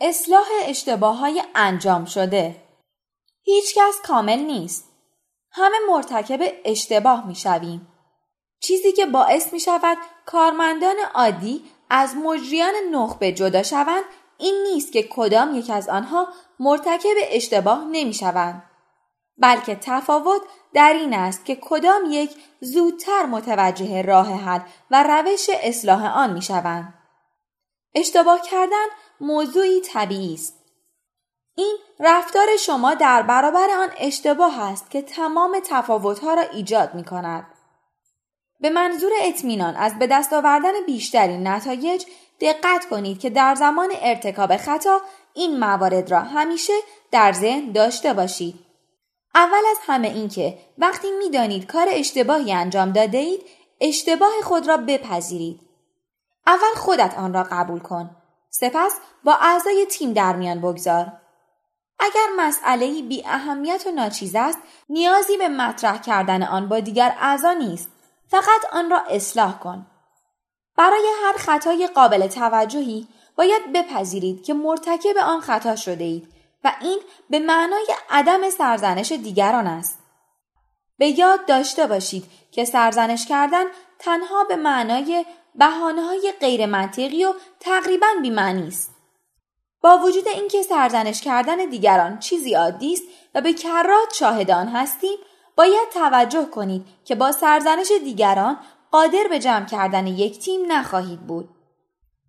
اصلاح اشتباه های انجام شده هیچکس کامل نیست. همه مرتکب اشتباه می شویم. چیزی که باعث می شود کارمندان عادی از مجریان نخبه جدا شوند این نیست که کدام یک از آنها مرتکب اشتباه نمی شوند. بلکه تفاوت در این است که کدام یک زودتر متوجه راه حل و روش اصلاح آن می شوند. اشتباه کردن موضوعی طبیعی است. این رفتار شما در برابر آن اشتباه است که تمام تفاوتها را ایجاد می کند. به منظور اطمینان از به دست آوردن بیشترین نتایج دقت کنید که در زمان ارتکاب خطا این موارد را همیشه در ذهن داشته باشید. اول از همه اینکه وقتی می‌دانید کار اشتباهی انجام داده اید اشتباه خود را بپذیرید. اول خودت آن را قبول کن. سپس با اعضای تیم در میان بگذار. اگر مسئله بی اهمیت و ناچیز است نیازی به مطرح کردن آن با دیگر اعضا نیست فقط آن را اصلاح کن برای هر خطای قابل توجهی باید بپذیرید که مرتکب آن خطا شده اید و این به معنای عدم سرزنش دیگران است به یاد داشته باشید که سرزنش کردن تنها به معنای بحانه های غیر منطقی و تقریبا بیمعنی است با وجود اینکه سرزنش کردن دیگران چیزی عادی است و به کرات شاهدان هستیم باید توجه کنید که با سرزنش دیگران قادر به جمع کردن یک تیم نخواهید بود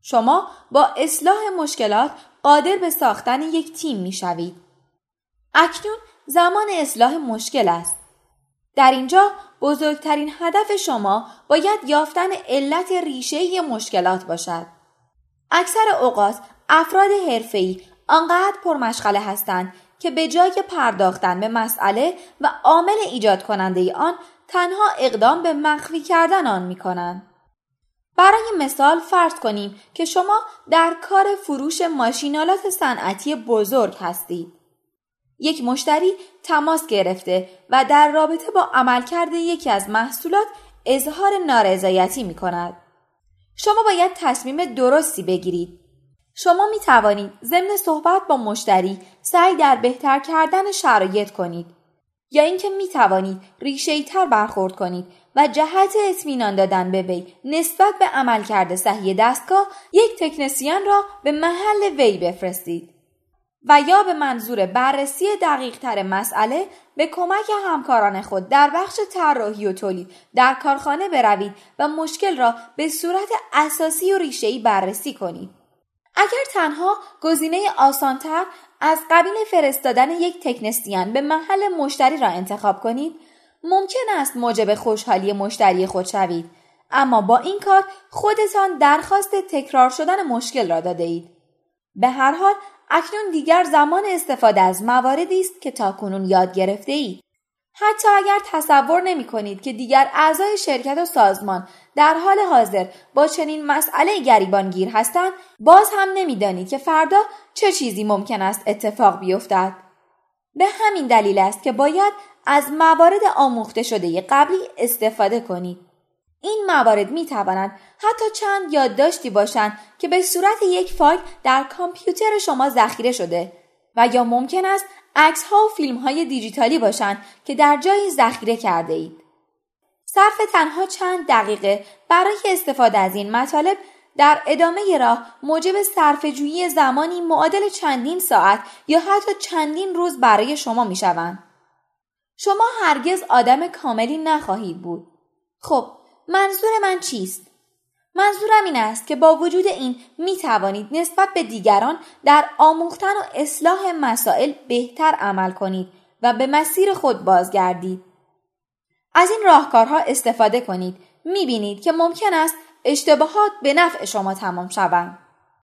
شما با اصلاح مشکلات قادر به ساختن یک تیم می شوید. اکنون زمان اصلاح مشکل است. در اینجا بزرگترین هدف شما باید یافتن علت ریشه مشکلات باشد. اکثر اوقات افراد حرفه‌ای آنقدر پرمشغله هستند که به جای پرداختن به مسئله و عامل ایجاد کننده آن تنها اقدام به مخفی کردن آن می کنند. برای مثال فرض کنیم که شما در کار فروش ماشینالات صنعتی بزرگ هستید. یک مشتری تماس گرفته و در رابطه با عملکرد یکی از محصولات اظهار نارضایتی می کند. شما باید تصمیم درستی بگیرید شما می توانید ضمن صحبت با مشتری سعی در بهتر کردن شرایط کنید یا اینکه می توانید ریشه تر برخورد کنید و جهت اطمینان دادن به وی نسبت به عملکرد صحیح دستگاه یک تکنسیان را به محل وی بفرستید و یا به منظور بررسی دقیق تر مسئله به کمک همکاران خود در بخش طراحی و تولید در کارخانه بروید و مشکل را به صورت اساسی و ریشه‌ای بررسی کنید. اگر تنها گزینه آسانتر از قبیل فرستادن یک تکنسیان به محل مشتری را انتخاب کنید ممکن است موجب خوشحالی مشتری خود شوید اما با این کار خودتان درخواست تکرار شدن مشکل را داده اید. به هر حال اکنون دیگر زمان استفاده از مواردی است که تاکنون یاد گرفته اید. حتی اگر تصور نمی کنید که دیگر اعضای شرکت و سازمان در حال حاضر با چنین مسئله گریبانگیر هستند باز هم نمی‌دانید که فردا چه چیزی ممکن است اتفاق بیفتد به همین دلیل است که باید از موارد آموخته شده قبلی استفاده کنید این موارد می توانند حتی چند یادداشتی باشند که به صورت یک فایل در کامپیوتر شما ذخیره شده و یا ممکن است عکس ها و فیلم های دیجیتالی باشند که در جایی ذخیره کرده اید. صرف تنها چند دقیقه برای استفاده از این مطالب در ادامه راه موجب صرفه‌جویی زمانی معادل چندین ساعت یا حتی چندین روز برای شما می شوند. شما هرگز آدم کاملی نخواهید بود. خب منظور من چیست؟ منظورم این است که با وجود این می توانید نسبت به دیگران در آموختن و اصلاح مسائل بهتر عمل کنید و به مسیر خود بازگردید. از این راهکارها استفاده کنید. می بینید که ممکن است اشتباهات به نفع شما تمام شوند.